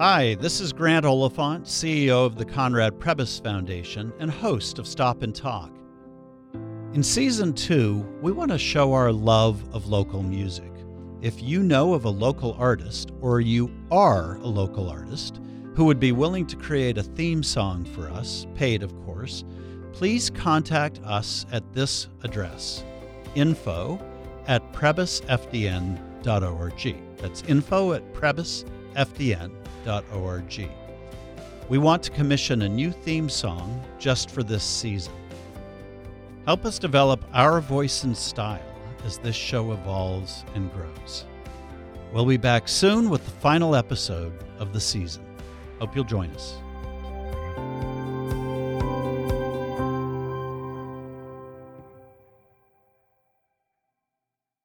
Hi, this is Grant Oliphant, CEO of the Conrad Prebys Foundation and host of Stop and Talk. In season two, we want to show our love of local music. If you know of a local artist, or you are a local artist, who would be willing to create a theme song for us, paid of course, please contact us at this address info at prebysfdn.org. That's info at prebysfdn.org. We want to commission a new theme song just for this season. Help us develop our voice and style as this show evolves and grows. We'll be back soon with the final episode of the season. Hope you'll join us.